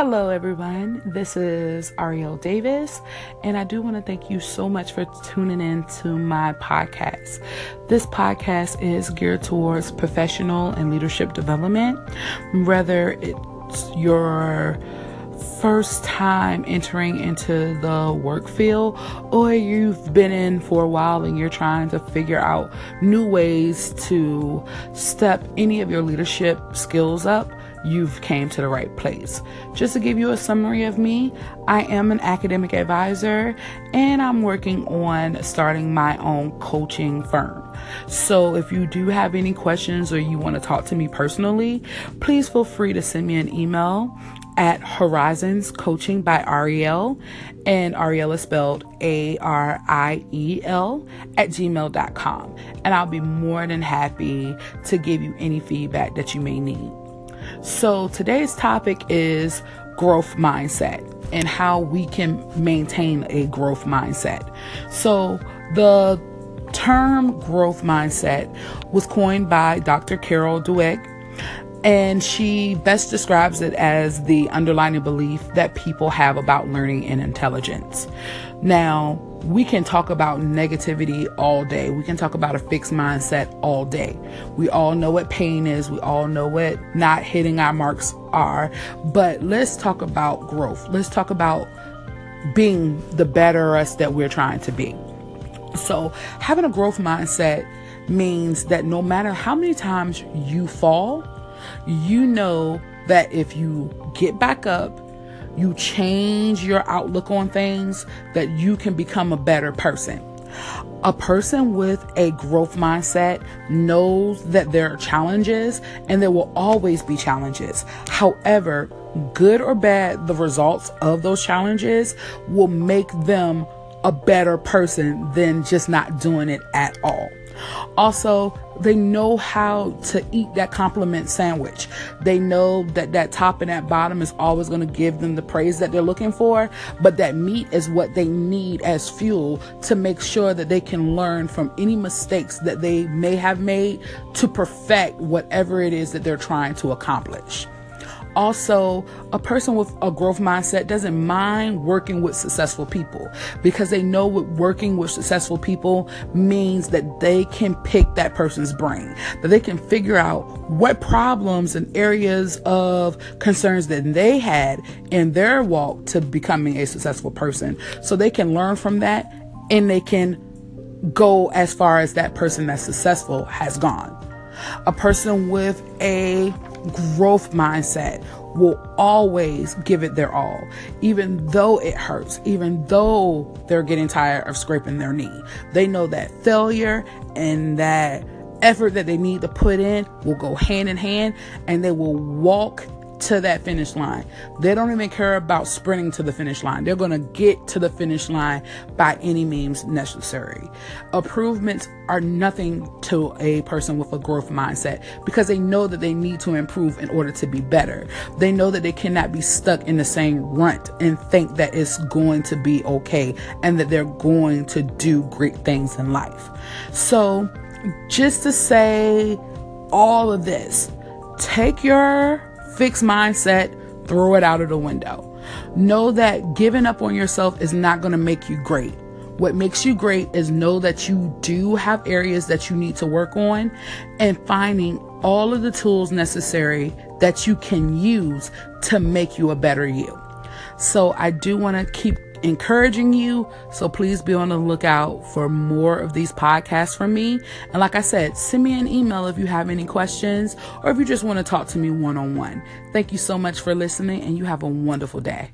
Hello, everyone. This is Ariel Davis, and I do want to thank you so much for tuning in to my podcast. This podcast is geared towards professional and leadership development, whether it's your first time entering into the work field or you've been in for a while and you're trying to figure out new ways to step any of your leadership skills up you've came to the right place. Just to give you a summary of me, I am an academic advisor and I'm working on starting my own coaching firm. So if you do have any questions or you want to talk to me personally, please feel free to send me an email at Horizons Coaching by Ariel, and Ariel is spelled A R I E L at gmail.com. And I'll be more than happy to give you any feedback that you may need. So today's topic is growth mindset and how we can maintain a growth mindset. So the term growth mindset was coined by Dr. Carol Dweck and she best describes it as the underlying belief that people have about learning and intelligence. Now, we can talk about negativity all day. We can talk about a fixed mindset all day. We all know what pain is. We all know what not hitting our marks are. But let's talk about growth. Let's talk about being the better us that we're trying to be. So, having a growth mindset means that no matter how many times you fall, you know that if you get back up, you change your outlook on things, that you can become a better person. A person with a growth mindset knows that there are challenges and there will always be challenges. However, good or bad, the results of those challenges will make them a better person than just not doing it at all. Also, they know how to eat that compliment sandwich. They know that that top and that bottom is always going to give them the praise that they're looking for, but that meat is what they need as fuel to make sure that they can learn from any mistakes that they may have made to perfect whatever it is that they're trying to accomplish. Also, a person with a growth mindset doesn't mind working with successful people because they know what working with successful people means that they can pick that person's brain, that they can figure out what problems and areas of concerns that they had in their walk to becoming a successful person. So they can learn from that and they can go as far as that person that's successful has gone. A person with a growth mindset will always give it their all, even though it hurts, even though they're getting tired of scraping their knee. They know that failure and that effort that they need to put in will go hand in hand and they will walk to that finish line. They don't even care about sprinting to the finish line. They're going to get to the finish line by any means necessary. Improvements are nothing to a person with a growth mindset because they know that they need to improve in order to be better. They know that they cannot be stuck in the same rut and think that it's going to be okay and that they're going to do great things in life. So, just to say all of this, take your fixed mindset, throw it out of the window. Know that giving up on yourself is not going to make you great. What makes you great is know that you do have areas that you need to work on and finding all of the tools necessary that you can use to make you a better you. So I do want to keep encouraging you. So please be on the lookout for more of these podcasts from me. And like I said, send me an email if you have any questions or if you just want to talk to me one on one. Thank you so much for listening and you have a wonderful day.